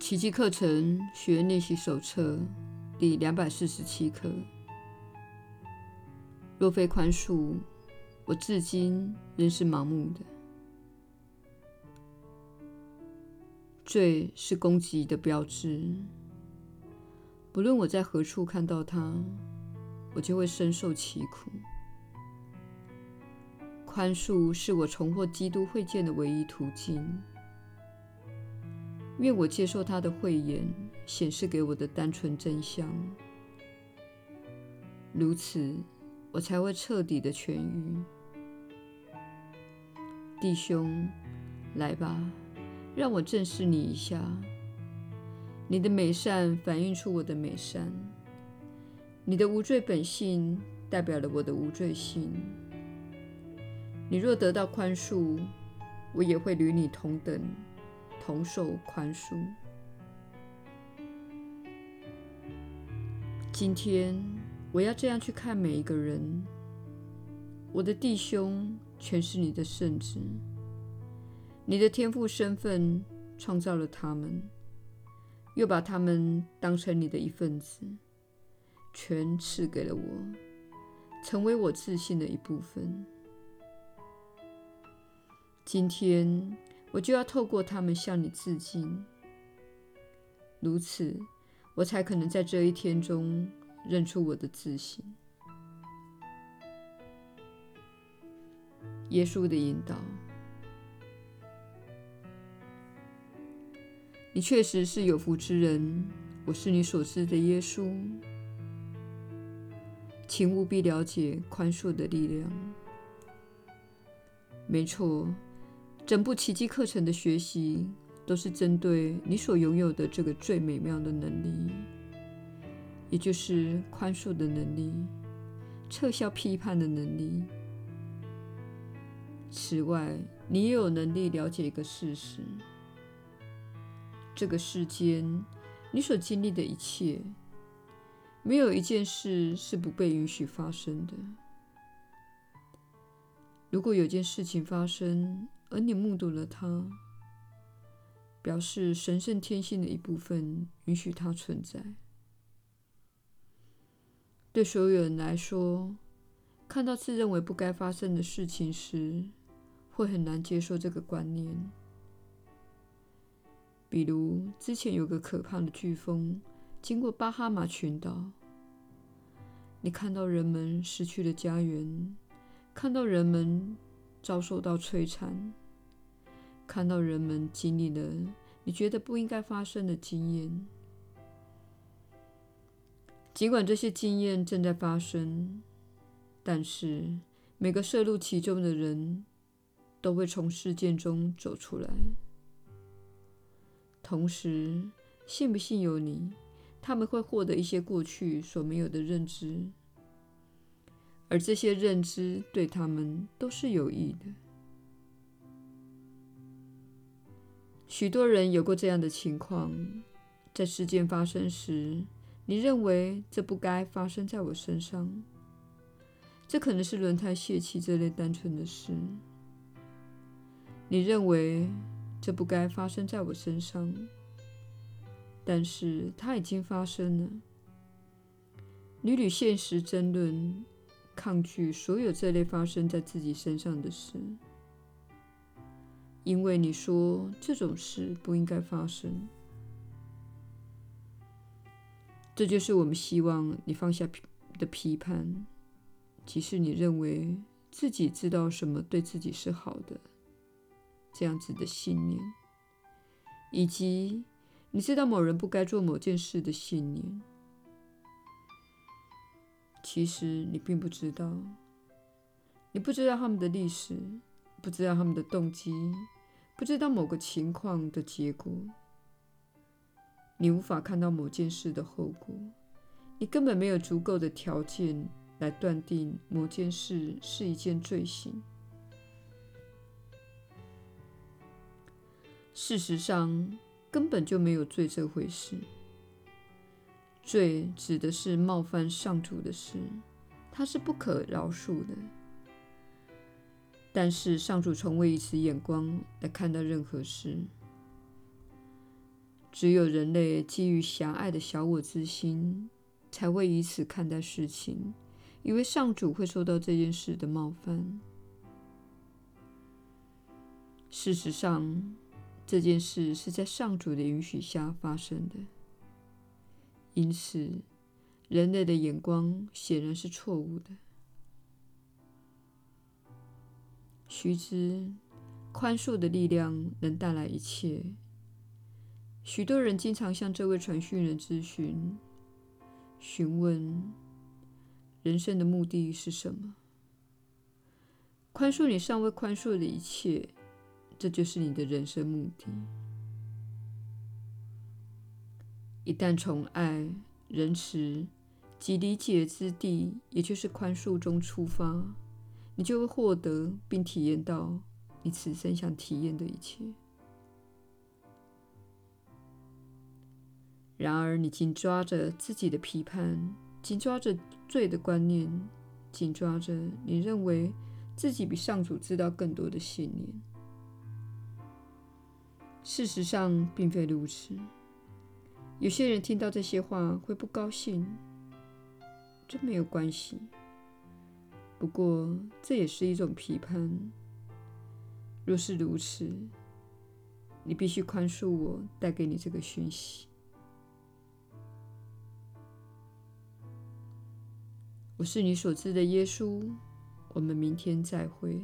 奇迹课程学练习手册第两百四十七课。若非宽恕，我至今仍是盲目的。罪是攻击的标志，不论我在何处看到它，我就会深受其苦。宽恕是我重获基督会见的唯一途径。愿我接受他的慧眼显示给我的单纯真相，如此我才会彻底的痊愈。弟兄，来吧。让我正视你一下，你的美善反映出我的美善，你的无罪本性代表了我的无罪性。你若得到宽恕，我也会与你同等，同受宽恕。今天我要这样去看每一个人，我的弟兄全是你的圣子。你的天赋身份创造了他们，又把他们当成你的一份子，全赐给了我，成为我自信的一部分。今天我就要透过他们向你致敬，如此我才可能在这一天中认出我的自信。耶稣的引导。你确实是有福之人，我是你所知的耶稣。请务必了解宽恕的力量。没错，整部奇迹课程的学习都是针对你所拥有的这个最美妙的能力，也就是宽恕的能力，撤销批判的能力。此外，你也有能力了解一个事实。这个世间，你所经历的一切，没有一件事是不被允许发生的。如果有件事情发生，而你目睹了它，表示神圣天性的一部分允许它存在。对所有人来说，看到自认为不该发生的事情时，会很难接受这个观念。比如，之前有个可怕的飓风经过巴哈马群岛，你看到人们失去了家园，看到人们遭受到摧残，看到人们经历了你觉得不应该发生的经验。尽管这些经验正在发生，但是每个涉入其中的人都会从事件中走出来。同时，信不信由你，他们会获得一些过去所没有的认知，而这些认知对他们都是有益的。许多人有过这样的情况：在事件发生时，你认为这不该发生在我身上，这可能是轮胎泄气这类单纯的事。你认为，这不该发生在我身上，但是它已经发生了。你与现实争论，抗拒所有这类发生在自己身上的事，因为你说这种事不应该发生。这就是我们希望你放下的批判，即使你认为自己知道什么对自己是好的。这样子的信念，以及你知道某人不该做某件事的信念，其实你并不知道，你不知道他们的历史，不知道他们的动机，不知道某个情况的结果，你无法看到某件事的后果，你根本没有足够的条件来断定某件事是一件罪行。事实上，根本就没有罪这回事。罪指的是冒犯上主的事，它是不可饶恕的。但是上主从未以此眼光来看待任何事。只有人类基于狭隘的小我之心，才会以此看待事情，以为上主会受到这件事的冒犯。事实上，这件事是在上主的允许下发生的，因此，人类的眼光显然是错误的。须知，宽恕的力量能带来一切。许多人经常向这位传讯人咨询，询问人生的目的是什么？宽恕你尚未宽恕的一切，这就是你的人生目的。一旦从爱、仁慈及理解之地，也就是宽恕中出发，你就会获得并体验到你此生想体验的一切。然而，你紧抓着自己的批判，紧抓着罪的观念，紧抓着你认为自己比上主知道更多的信念。事实上，并非如此。有些人听到这些话会不高兴，这没有关系。不过，这也是一种批判。若是如此，你必须宽恕我带给你这个讯息。我是你所知的耶稣，我们明天再会。